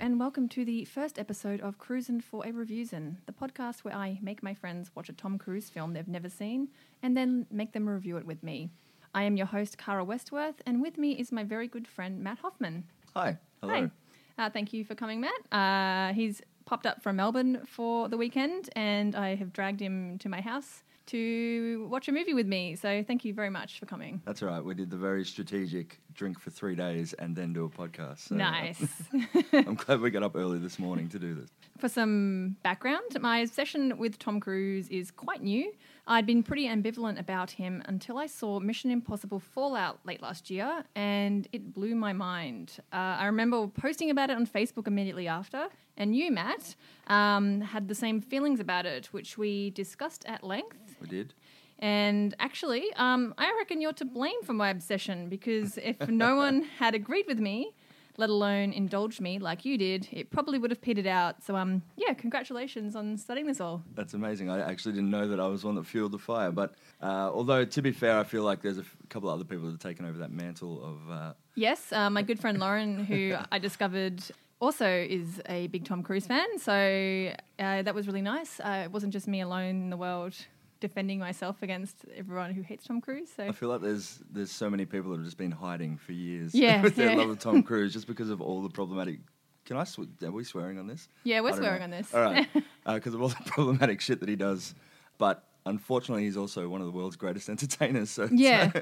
and welcome to the first episode of Cruisin' for a Reviewsin', the podcast where I make my friends watch a Tom Cruise film they've never seen and then make them review it with me. I am your host, Cara Westworth, and with me is my very good friend, Matt Hoffman. Hi. Hello. Hi. Uh, thank you for coming, Matt. Uh, he's popped up from Melbourne for the weekend, and I have dragged him to my house to watch a movie with me. So thank you very much for coming. That's all right. We did the very strategic drink for three days and then do a podcast. So Nice. I'm glad we got up early this morning to do this. For some background, my obsession with Tom Cruise is quite new. I'd been pretty ambivalent about him until I saw Mission Impossible Fallout late last year, and it blew my mind. Uh, I remember posting about it on Facebook immediately after, and you, Matt, um, had the same feelings about it, which we discussed at length. We did. And actually, um, I reckon you're to blame for my obsession because if no one had agreed with me, let alone indulged me like you did, it probably would have petered out. So, um, yeah, congratulations on studying this all. That's amazing. I actually didn't know that I was one that fueled the fire. But uh, although, to be fair, I feel like there's a f- couple of other people that have taken over that mantle of. Uh, Yes, uh, my good friend Lauren, who I discovered also is a big Tom Cruise fan. So uh, that was really nice. Uh, it wasn't just me alone in the world defending myself against everyone who hates Tom Cruise. So I feel like there's there's so many people that have just been hiding for years Yeah, with their love of Tom Cruise just because of all the problematic. Can I? Sw- are we swearing on this? yeah, we're swearing know. on this. All right, because of all the problematic shit that he does. But unfortunately, he's also one of the world's greatest entertainers. So Yeah.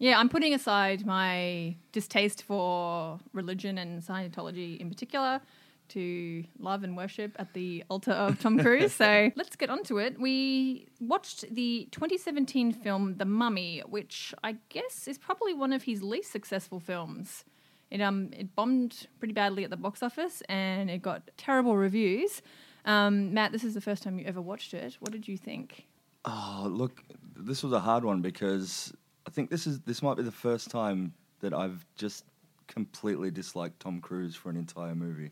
Yeah, I'm putting aside my distaste for religion and Scientology in particular to love and worship at the altar of Tom Cruise. so let's get onto it. We watched the 2017 film The Mummy, which I guess is probably one of his least successful films. It um it bombed pretty badly at the box office and it got terrible reviews. Um, Matt, this is the first time you ever watched it. What did you think? Oh, look, this was a hard one because I think this is this might be the first time that I've just completely disliked Tom Cruise for an entire movie.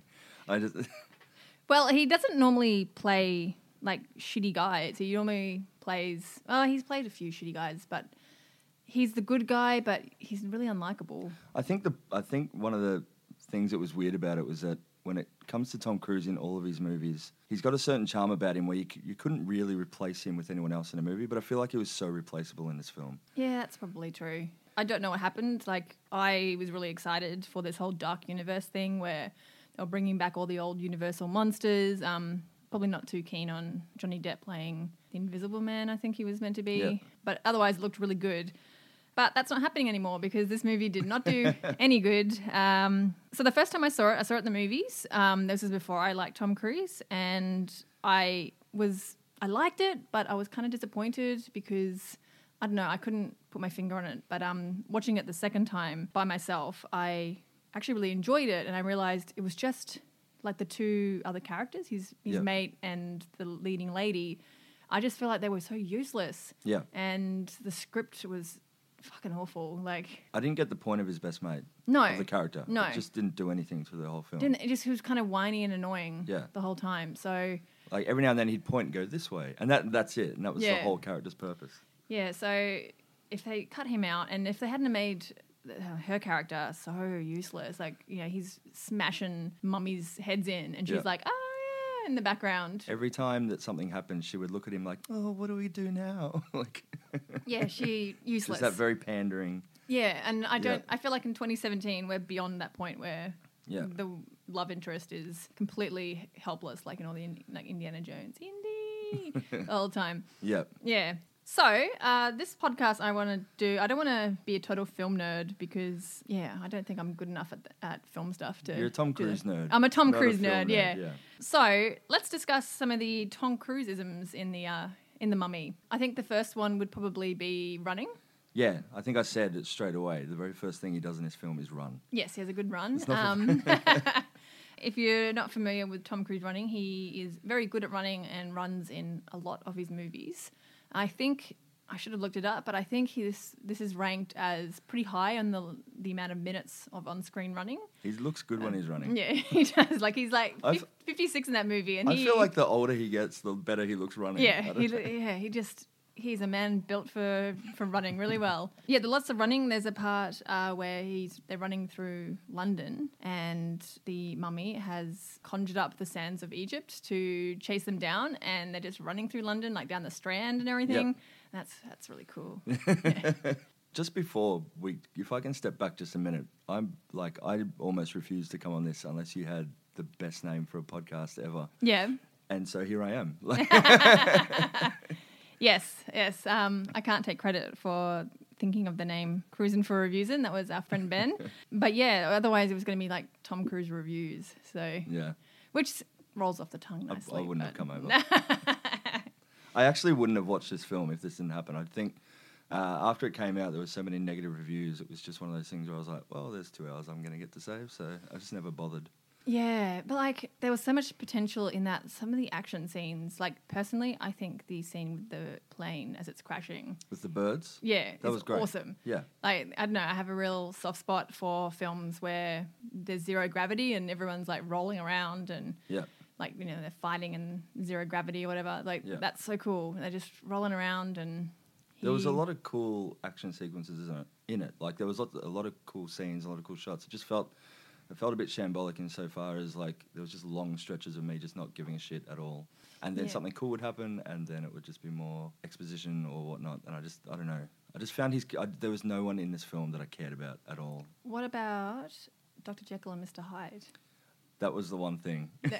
I just Well, he doesn't normally play like shitty guys. He normally plays. Oh, he's played a few shitty guys, but he's the good guy. But he's really unlikable. I think the I think one of the things that was weird about it was that when it comes to Tom Cruise in all of his movies, he's got a certain charm about him where you, c- you couldn't really replace him with anyone else in a movie, but I feel like he was so replaceable in this film. Yeah, that's probably true. I don't know what happened. Like, I was really excited for this whole Dark Universe thing where they were bringing back all the old Universal monsters. Um, probably not too keen on Johnny Depp playing the Invisible Man, I think he was meant to be. Yeah. But otherwise, it looked really good. But that's not happening anymore because this movie did not do any good. Um, so the first time I saw it, I saw it in the movies. Um, this was before I liked Tom Cruise, and I was I liked it, but I was kind of disappointed because I don't know I couldn't put my finger on it. But um, watching it the second time by myself, I actually really enjoyed it, and I realized it was just like the two other characters, his his Yeah. mate and the leading lady. I just feel like they were so useless Yeah. and the script was fucking awful. Like, I didn't get the point of his best mate. No. Of the character. No. It just didn't do anything for the whole film. didn't it just he was kind of whiny and annoying Yeah. the whole time. So Like every now and then he'd point and go this way, and that that's it, and that was the whole character's purpose. yeah, so if they cut him out and if they hadn't made her character so useless, like you know he's smashing mummies' heads in, and she's Yeah. like, ah, yeah, in the background. Every time that something happened, she would look at him like, "Oh, what do we do now?" like, Yeah, she useless. just that very pandering. yeah, and I don't. I feel like in 2017 we're beyond that point where Yeah. the love interest is completely helpless, like in all the like Indiana Jones, Indy, all the time. Yep. Yeah. So uh, this podcast I want to do. I don't want to be a total film nerd because yeah, I don't think I'm good enough at, at film stuff to. You're a Tom Cruise that. nerd. I'm a Tom not Cruise film nerd, nerd, yeah. yeah. So let's discuss some of the Tom Cruise isms in the uh, in the Mummy. I think the first one would probably be running. Yeah, I think I said it straight away. The very first thing he does in this film is run. Yes, he has a good run. Um, if you're not familiar with Tom Cruise running, he is very good at running and runs in a lot of his movies. I think I should have looked it up, but I think his, this is ranked as pretty high on the the amount of minutes of on-screen running. He looks good when um, he's running. Yeah, he does. Like he's like I've- 56 in that movie, and I he feel like the older he gets, the better he looks running. Yeah, he, yeah, he just he's a man built for for running really well. Yeah, the lots of running. There's a part uh, where he's they're running through London, and the mummy has conjured up the sands of Egypt to chase them down, and they're just running through London, like down the Strand and everything. That's that's really cool. Just before we, if I can step back just a minute, I'm like, I almost refused to come on this unless you had the best name for a podcast ever. yeah. And so here I am. Yes, yes. Um, I can't take credit for thinking of the name Cruising for Reviews in. That was our friend Ben. but yeah, otherwise it was going to be like Tom Cruise Reviews. So, yeah, which rolls off the tongue nicely. I wouldn't have come over. I actually wouldn't have watched this film if this didn't happen. I think uh, after it came out, there were so many negative reviews. It was just one of those things where I was like, well, there's two hours I'm going to get to save. So I just never bothered. Yeah, but like there was so much potential in that. Some of the action scenes, like personally, I think the scene with the plane as it's crashing, With the birds, yeah, that was great. awesome. Yeah. Like I don't know, I have a real soft spot for films where there's zero gravity and everyone's like rolling around and Yeah. like you know they're fighting in zero gravity or whatever. Like Yeah. that's so cool. They're just rolling around and There was a lot of cool action sequences isn't it, in it. Like there was lots, a lot of cool scenes, a lot of cool shots. It just felt, it felt a bit shambolic insofar as like there was just long stretches of me just not giving a shit at all, and then Yeah. something cool would happen, and then it would just be more exposition or whatnot. And I just, I don't know. I just found his. I, there was no one in this film that I cared about at all. What about Dr. Jekyll and Mr. Hyde? That was the one thing.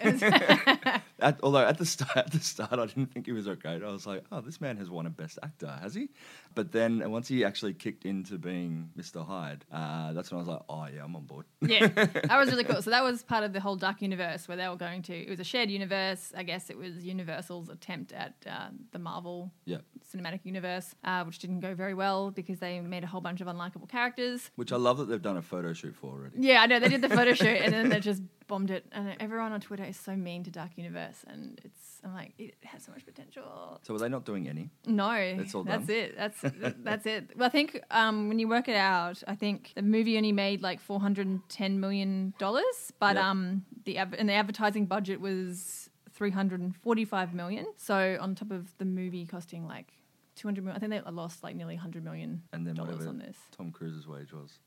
At, although at the start, at the start, I didn't think he was that great. I was like, "Oh, this man has won a Best Actor, has he?" But then once he actually kicked into being Mr. Hyde, uh, that's when I was like, "Oh yeah, I'm on board." yeah, that was really cool. So that was part of the whole Dark Universe where they were going to. It was a shared universe. I guess it was Universal's attempt at uh, the Marvel Yeah, cinematic universe, uh, which didn't go very well because they made a whole bunch of unlikable characters. which I love that they've done a photo shoot for already. Yeah, I know they did the photo shoot and then they just bombed it. And everyone on Twitter is so mean to Dark Universe, and it's I'm like it has so much potential. So were they not doing any? No, That's all That's done? it. That's that's it. Well, I think um, when you work it out, I think the movie only made like four hundred and ten million dollars, but Yep. um, the av- and the advertising budget was three hundred and forty-five million. So on top of the movie costing like two hundred million, I think they lost like nearly hundred million And then dollars on this. Tom Cruise's wage was.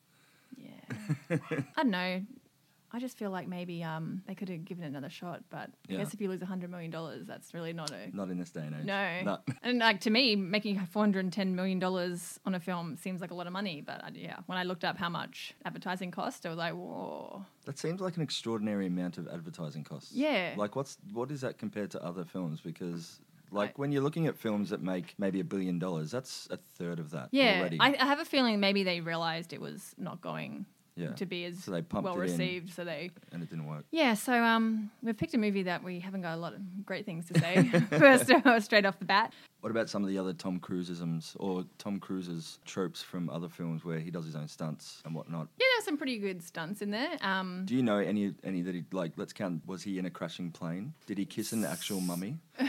Yeah, I don't know. I just feel like maybe um, they could have given it another shot, but I Yeah. guess if you lose hundred million dollars, that's really not a Not in this day and age. no. No. And like to me, making four hundred and ten million dollars on a film seems like a lot of money. But I, yeah, when I looked up how much advertising cost, I was like, whoa. That seems like an extraordinary amount of advertising costs. Yeah. Like what's what is that compared to other films? Because like Right. when you're looking at films that make maybe a billion dollars, that's a third of that Yeah, already. I, I have a feeling maybe they realized it was not going yeah. to be as So they pumped well received. So they and it didn't work. yeah. So um, we've picked a movie that we haven't got a lot of great things to say first straight off the bat. What about some of the other Tom Cruiseisms or Tom Cruise's tropes from other films where he does his own stunts and whatnot? Yeah, there's some pretty good stunts in there. Um, Do you know any any that he like? Let's count. Was he in a crashing plane? Did he kiss an actual mummy?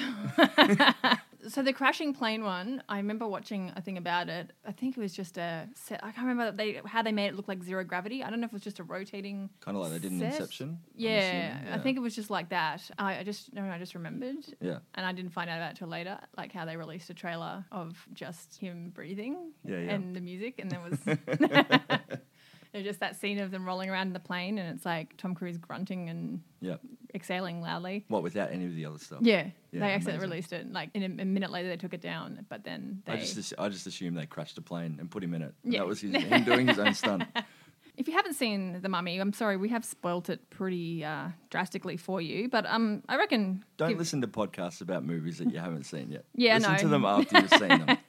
so the crashing plane one, I remember watching a thing about it. I think it was just a set. I can't remember they how they made it look like zero gravity. I don't know if it was just a rotating. Kind of like they did in set. Inception. I'm Yeah. I think it was just like that. I, I just no, I just remembered, Yeah. and I didn't find out about it till later, like how they released a trailer of just him breathing Yeah, yeah. and the music, and there was. Just that scene of them rolling around in the plane, and it's like Tom Cruise grunting and Yeah. Exhaling loudly. What without any of the other stuff? Yeah, Yeah, they accidentally released it. Like in a, a minute later, they took it down, but then they. I just assu- I just assumed they crashed a plane and put him in it. Yeah. That was his, him doing his own stunt. If you haven't seen The Mummy, I'm sorry, we have spoilt it pretty uh, drastically for you. But um, I reckon. Don't give- listen to podcasts about movies that you haven't seen yet. Yeah, listen no. to them after you've seen them.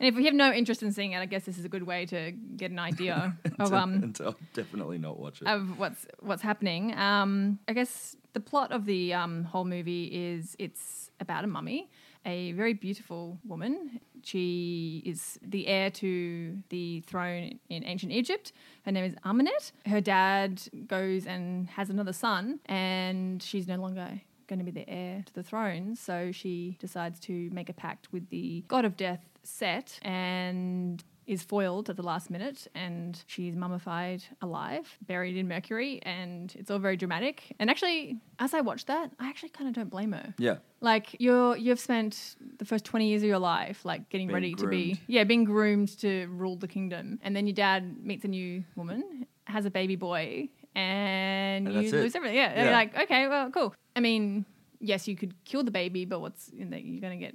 And if we have no interest in seeing it, I guess this is a good way to get an idea of um definitely not watch it. of what's what's happening. Um, I guess the plot of the um, whole movie is it's about a mummy, a very beautiful woman. She is the heir to the throne in ancient Egypt. Her name is Ahmanet. Her dad goes and has another son, and she's no longer going to be the heir to the throne. So she decides to make a pact with the god of death, Set, and is foiled at the last minute and she's mummified alive, buried in mercury, and it's all very dramatic. And actually, as I watched that, I actually kind of don't blame her. Yeah. Like you're you've spent the first 20 years of your life like getting Being ready to be yeah, being groomed to rule the kingdom. And then your dad meets a new woman, has a baby boy, and, And you it. lose everything. Yeah. Yeah. Like, okay, well, cool. I mean, yes, you could kill the baby, but what's you know, you're going to get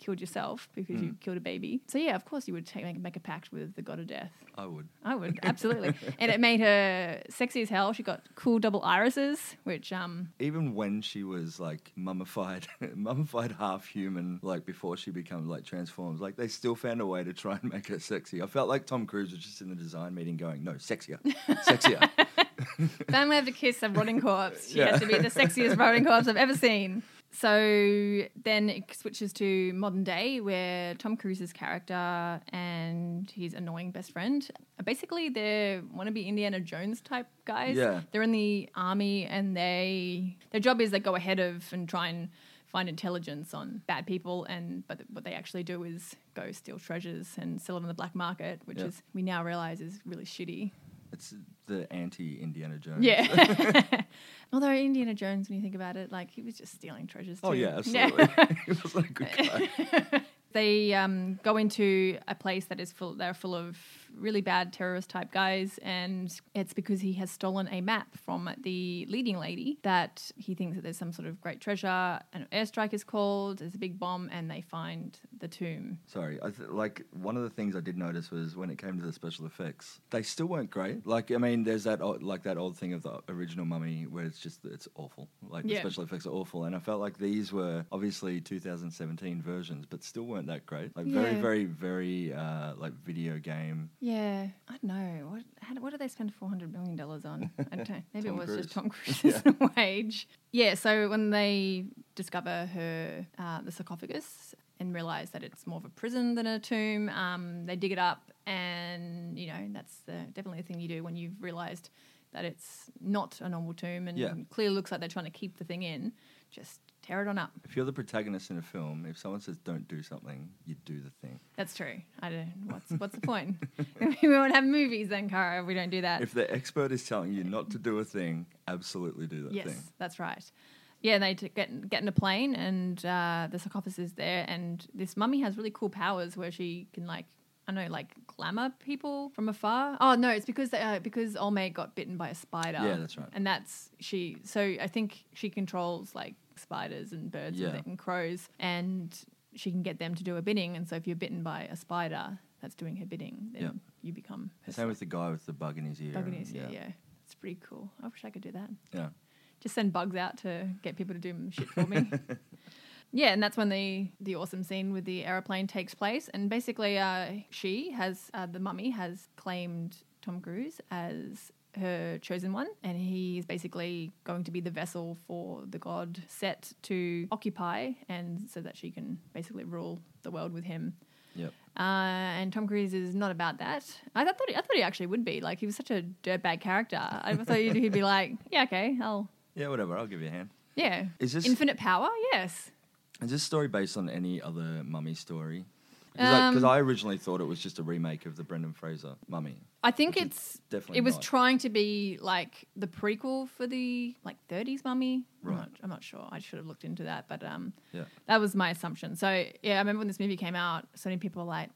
killed yourself because Hmm. you killed a baby. So yeah, of course you would take make, make a pact with the god of death. I would. I would absolutely, and it made her sexy as hell. She got cool double irises, which um Even when she was like mummified, mummified half human, like before she became like transforms, like they still found a way to try and make her sexy. I felt like Tom Cruise was just in the design meeting going, no, sexier, sexier. Family have to kiss a rotting corpse. She Yeah. has to be the sexiest rotting corpse I've ever seen. So then it switches to modern day where Tom Cruise's character and his annoying best friend are basically they're wannabe Indiana Jones type guys. Yeah. They're in the army and they their job is they go ahead of and try and find intelligence on bad people and but what they actually do is go steal treasures and sell them on the black market, which Yeah. is we now realize is really shitty. It's the anti Indiana Jones. Yeah. Although Indiana Jones, when you think about it, like he was just stealing treasures. Too. Oh yeah, absolutely. he was a good guy. they um, go into a place that is full. They're full of really bad terrorist type guys, and it's because he has stolen a map from the leading lady that he thinks that there's some sort of great treasure. An airstrike is called. There's a big bomb, and they find the tomb. Sorry, I th- like one of the things I did notice was when it came to the special effects, they still weren't great. Like, I mean, there's that old, like that old thing of the original Mummy where it's just it's awful. Like the special effects are awful, and I felt like these were obviously 2017 versions, but still weren't that great. Like very, Yeah. very, very uh, like video game. Yeah, I don't know. What how, what did they spend four hundred million dollars on? I don't know. Maybe it was just Cruise. Tom Cruise's wage. Yeah. So when they discover her uh, the sarcophagus and realize that it's more of a prison than a tomb, um, they dig it up, and you know that's the, definitely a thing you do when you've realized that it's not a normal tomb and Yeah. clearly looks like they're trying to keep the thing in. Just tear it on up. If you're the protagonist in a film, if someone says don't do something, you do the thing. That's true. I don't. What's what's the point? we won't have movies then, Cara. If we don't do that. If the expert is telling you not to do a thing, absolutely do that yes, thing. that's right. Yeah, they t- get get in a plane, and uh, the sarcophagus is there, and this mummy has really cool powers where she can like I know, like glamour people from afar. Oh no, it's because they, uh, because Olmec got bitten by a spider. Yeah, that's right. And that's she. So I think she controls like spiders and birds and, Yeah. th- and crows, and she can get them to do a bidding. And so if you're bitten by a spider that's doing her bidding, then Yeah. you become her Same with the guy with the bug in his ear. bug in his ear. Yeah, it's pretty cool. I wish I could do that yeah. just send bugs out to get people to do shit for me. yeah, and that's when the the awesome scene with the aeroplane takes place, and basically, uh, she has uh, the mummy has claimed Tom Cruise as her chosen one, and he's basically going to be the vessel for the god Set to occupy, and so that she can basically rule the world with him. Yep. Uh, and Tom Cruise is not about that. I thought he, I thought he actually would be. Like he was such a dirtbag character. I thought he'd, he'd be like, yeah, okay, I'll Yeah, whatever. I'll give you a hand. yeah. Is this Infinite power? Yes. Is this story based on any other mummy story? Because Um, I, originally thought it was just a remake of the Brendan Fraser Mummy. I think it's definitely it was not. trying to be like the prequel for the like 30s mummy. I'm Right. not, I'm not sure. I should have looked into that, but um, Yeah. that was my assumption. So yeah, I remember when this movie came out, so many people were like,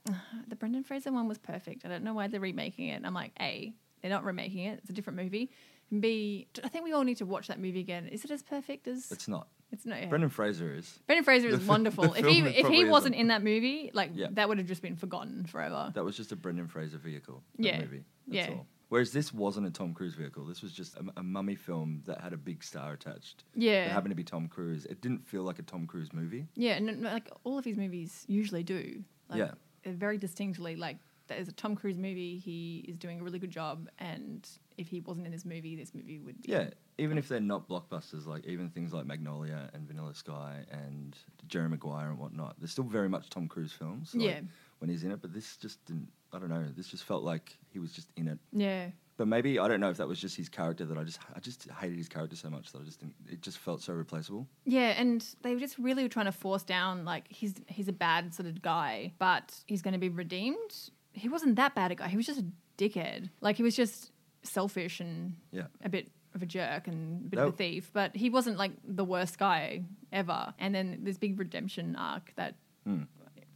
the Brendan Fraser one was perfect. I don't know why they're remaking it. And I'm like, a, they're not remaking it. It's a different movie. And B, I think we all need to watch that movie again. Is it as perfect as It's not. It's no? Yeah. Brendan Fraser is. Brendan Fraser is wonderful. the If he if he isn't. wasn't in that movie, like Yeah. that would have just been forgotten forever. That was just a Brendan Fraser vehicle. that Yeah. Movie. That's Yeah. all. Whereas this wasn't a Tom Cruise vehicle. This was just a, a mummy film that had a big star attached. Yeah. It happened to be Tom Cruise. It didn't feel like a Tom Cruise movie. yeah, and and, like all of his movies usually do. Like, Yeah. very distinctly like there's a Tom Cruise movie. He is doing a really good job, and if he wasn't in this movie, this movie would be Yeah, even if they're not blockbusters, like even things like Magnolia and Vanilla Sky and Jerry Maguire and whatnot, they're still very much Tom Cruise films. like, Yeah. when he's in it, but this just didn't. I don't know. This just felt like he was just in it. yeah. But maybe I don't know if that was just his character that I just I just hated his character so much that I just didn't. It just felt so replaceable. Yeah, and they were just really trying to force down like he's he's a bad sort of guy, but he's going to be redeemed he wasn't that bad a guy. He was just a dickhead. Like he was just selfish and Yeah. a bit of a jerk and a bit of a thief. But he wasn't like the worst guy ever. And then this big redemption arc that Hmm.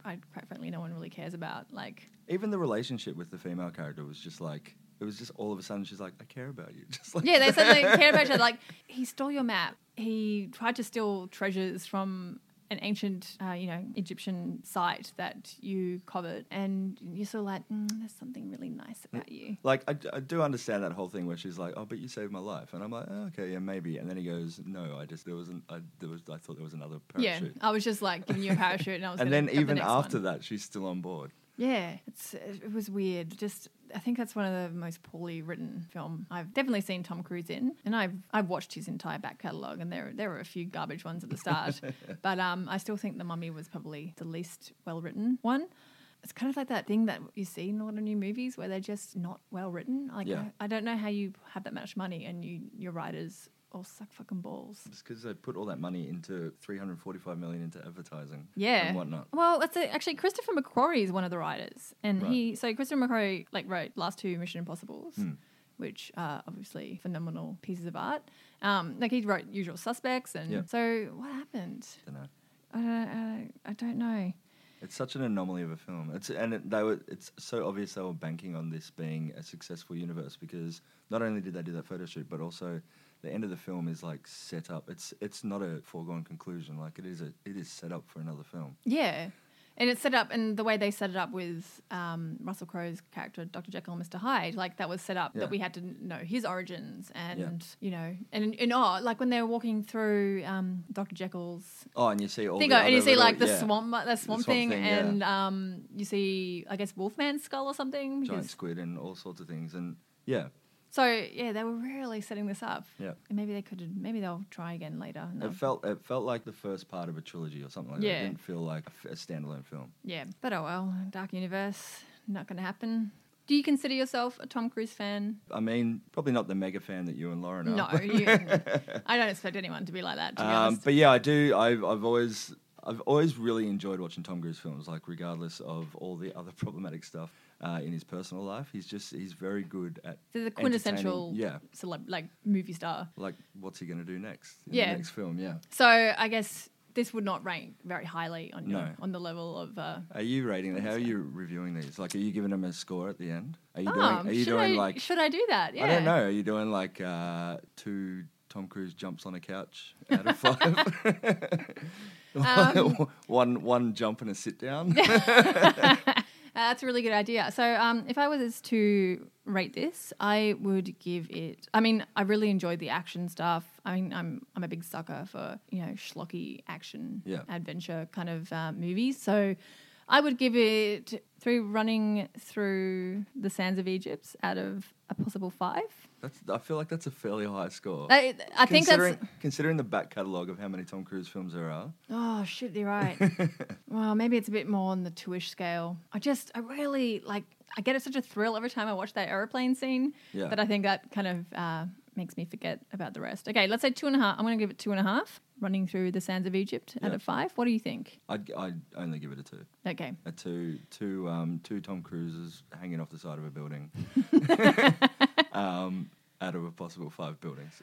I quite frankly no one really cares about. Like Even the relationship with the female character was just like it was just all of a sudden she's like, I care about you. Just like Yeah, they said they care about each other. Like he stole your map. He tried to steal treasures from an ancient, uh, you know, Egyptian site that you covered, and you're sort of like, mm, "There's something really nice about you." Like I, I do understand that whole thing where she's like, "Oh, but you saved my life," and I'm like, oh, "Okay, yeah, maybe." And then he goes, "No, I just there wasn't. I there was. I thought there was another parachute. Yeah, parachute." I was just like giving you a parachute, and I was. and then grab the even after one. that, she's still on board. Yeah, it's it was weird. Just I think that's one of the most poorly written film I've definitely seen Tom Cruise in, and I've I've watched his entire back catalogue, and there there were a few garbage ones at the start, but um I still think The Mummy was probably the least well written one. It's kind of like that thing that you see in a lot of new movies where they're just not well written. Like Yeah. I, I don't know how you have that much money and you your writers all suck fucking balls. It's because they put all that money into 345 million into advertising, Yeah. and whatnot. Well, that's it. actually Christopher McQuarrie is one of the writers, and Right. he so Christopher McQuarrie like wrote last two Mission Impossible's, Hmm. which are obviously phenomenal pieces of art. Um, like he wrote Usual Suspects, and Yeah. so what happened? don't know. I don't, I, I don't know. It's such an anomaly of a film. It's and it, they were. It's so obvious they were banking on this being a successful universe because not only did they do that photo shoot, but also the end of the film is like set up. It's it's not a foregone conclusion. Like it is a it is set up for another film. Yeah. And it's set up, and the way they set it up with um, Russell Crowe's character, Dr. Jekyll and Mr. Hyde, like that was set up Yeah. that we had to know his origins, and you know, and and oh, like when they were walking through um, Dr. Jekyll's Oh, and you see all thing, the and you see little- like the yeah, swamp, the swamp, swamp thing, thing, yeah. and um, you see, I guess, Wolfman's skull or something. giant squid and all sorts of things. And yeah, so yeah, they were really setting this up. Yeah. and maybe they could. Maybe they'll try again later. No. it felt it felt like the first part of a trilogy or something like Yeah. that. It didn't feel like a, f- a standalone film. Yeah, but oh well, Dark Universe, not going to happen. Do you consider yourself a Tom Cruise fan? I mean, probably not the mega fan that you and Lauren are. No, you, I don't expect anyone to be like that. To be Um, honest, but yeah, I do. I've, I've always, I've always really enjoyed watching Tom Cruise films. Like, regardless of all the other problematic stuff uh, in his personal life, he's just he's very good at They're the quintessential, Yeah, celeb, like movie star. like what's he going to do next? In Yeah. the next film. Yeah. So I guess this would not rank very highly on your, No. on the level of. Uh, Are you rating? How are you reviewing these? Like, are you giving them a score at the end? Are you oh, doing? Are you doing I, like? Should I do that? Yeah. I don't know. Are you doing like uh, two Tom Cruise jumps on a couch out of five? Um, one one jump and a sit down. Uh, that's a really good idea. So, um, if I was to rate this, I would give it. I mean, I really enjoyed the action stuff. I mean, I'm I'm a big sucker for you know schlocky action, Yeah. adventure kind of uh, movies. So, I would give it three running through the sands of Egypt out of a possible five. That's, I feel like that's a fairly high score. I, I think considering, that's. considering the back catalogue of how many Tom Cruise films there are. Oh shit, you're right. well, maybe it's a bit more on the two-ish scale. I just, I really like. I get such a thrill every time I watch that aeroplane scene Yeah. that I think that kind of uh, makes me forget about the rest. Okay, let's say two and a half. I'm going to give it two and a half. Running through the sands of Egypt out of five. What do you think? I'd, I'd only give it a two. Okay. A two, two, um, two Tom Cruises hanging off the side of a building, um, out of a possible five buildings.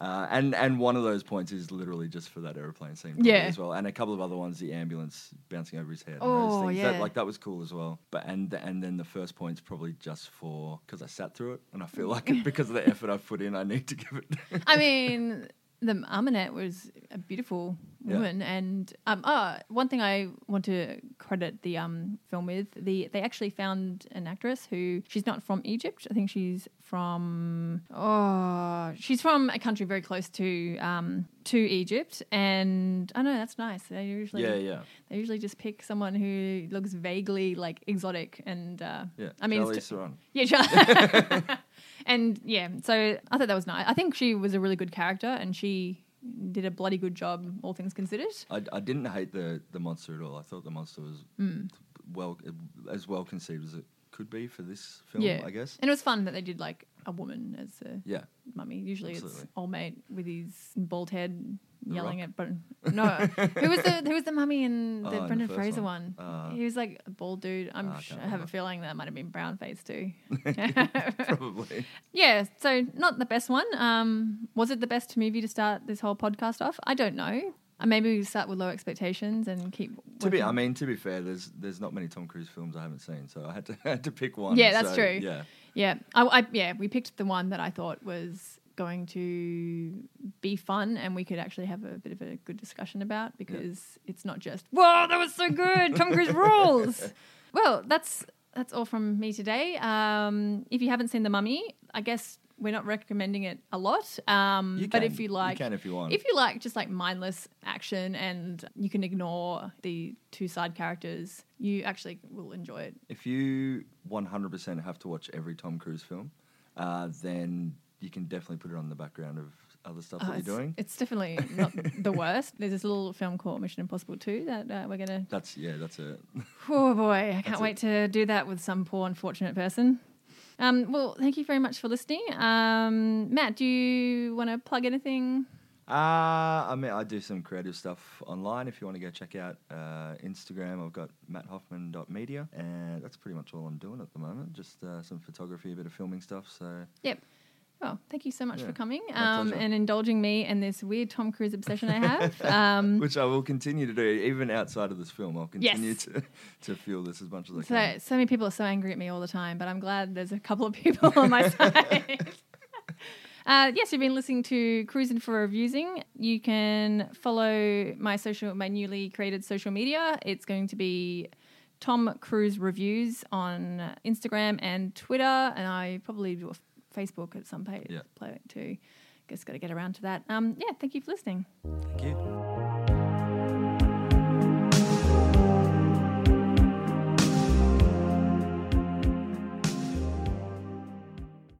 Uh, and and one of those points is literally just for that aeroplane scene, Yeah. as well. And a couple of other ones, the ambulance bouncing over his head. and Oh, those things. yeah. That, like that was cool as well. But and and then the first point's probably just for because I sat through it, and I feel like because of the effort I've put in, I need to give it. I mean, the Ahmanet was a beautiful Yeah. woman, and um, oh, one thing I want to credit the um film with the they actually found an actress who she's not from Egypt. I think she's from oh she's from a country very close to um to Egypt, and I know that's nice. They usually yeah, yeah, they usually just pick someone who looks vaguely like exotic and uh, yeah. I mean, Charlize Theron. yeah, Char- and yeah, so I thought that was nice. I think she was a really good character, and she did a bloody good job, all things considered. I, I didn't hate the, the monster at all. I thought the monster was Hmm. well as well conceived as it could be for this film, yeah, I guess. And it was fun that they did like a woman as a Yeah. mummy. Usually Absolutely. it's old mate with his bald head The yelling Rock? at but no who was the who was the mummy in the Oh, in the Brendan Fraser one? one, Uh, he was like a bald dude I'm I sh- I have a feeling that might have been brown face too Probably. yeah so not the best one um was it the best movie to start this whole podcast off I don't know uh, maybe we start with low expectations and keep To be, I mean, to be fair, there's there's not many Tom Cruise films I haven't seen, so I had to I had to pick one. Yeah, that's so, true. Yeah, Yeah, I, I yeah, we picked the one that I thought was going to be fun, and we could actually have a bit of a good discussion about because it's not just whoa, that was so good, Tom Cruise rules. Well, that's that's all from me today. Um, if you haven't seen The Mummy, I guess we're not recommending it a lot. Um, you but can, if you like, can if you want. if you like just like mindless action and you can ignore the two side characters, you actually will enjoy it. If you 100% have to watch every Tom Cruise film, uh, then you can definitely put it on the background of other stuff Oh, that you're doing. It's definitely not the worst. There's this little film called Mission Impossible 2 that uh, we're going to. That's yeah, that's it. Oh boy, I can't That's wait to do that with some poor unfortunate person. Um, well, thank you very much for listening. Um, Matt, do you want to plug anything? Uh, I mean, I do some creative stuff online. If you want to go check out uh, Instagram, I've got matthoffman.media, and that's pretty much all I'm doing at the moment. Just uh, some photography, a bit of filming stuff. So Yep. Well, thank you so much Yeah, for coming um, and indulging me in this weird Tom Cruise obsession I have. Um, which I will continue to do even outside of this film. I'll continue Yes. to to feel this as much as I So, can. so many people are so angry at me all the time, but I'm glad there's a couple of people on my side. Uh, yes, you've been listening to Cruising for Reviewsing. You can follow my social, my newly created social media. It's going to be Tom Cruise Reviews on Instagram and Twitter, and I probably do a Facebook at some point, Yeah. play too. Guess got to get around to that. Um, yeah, thank you for listening. Thank you.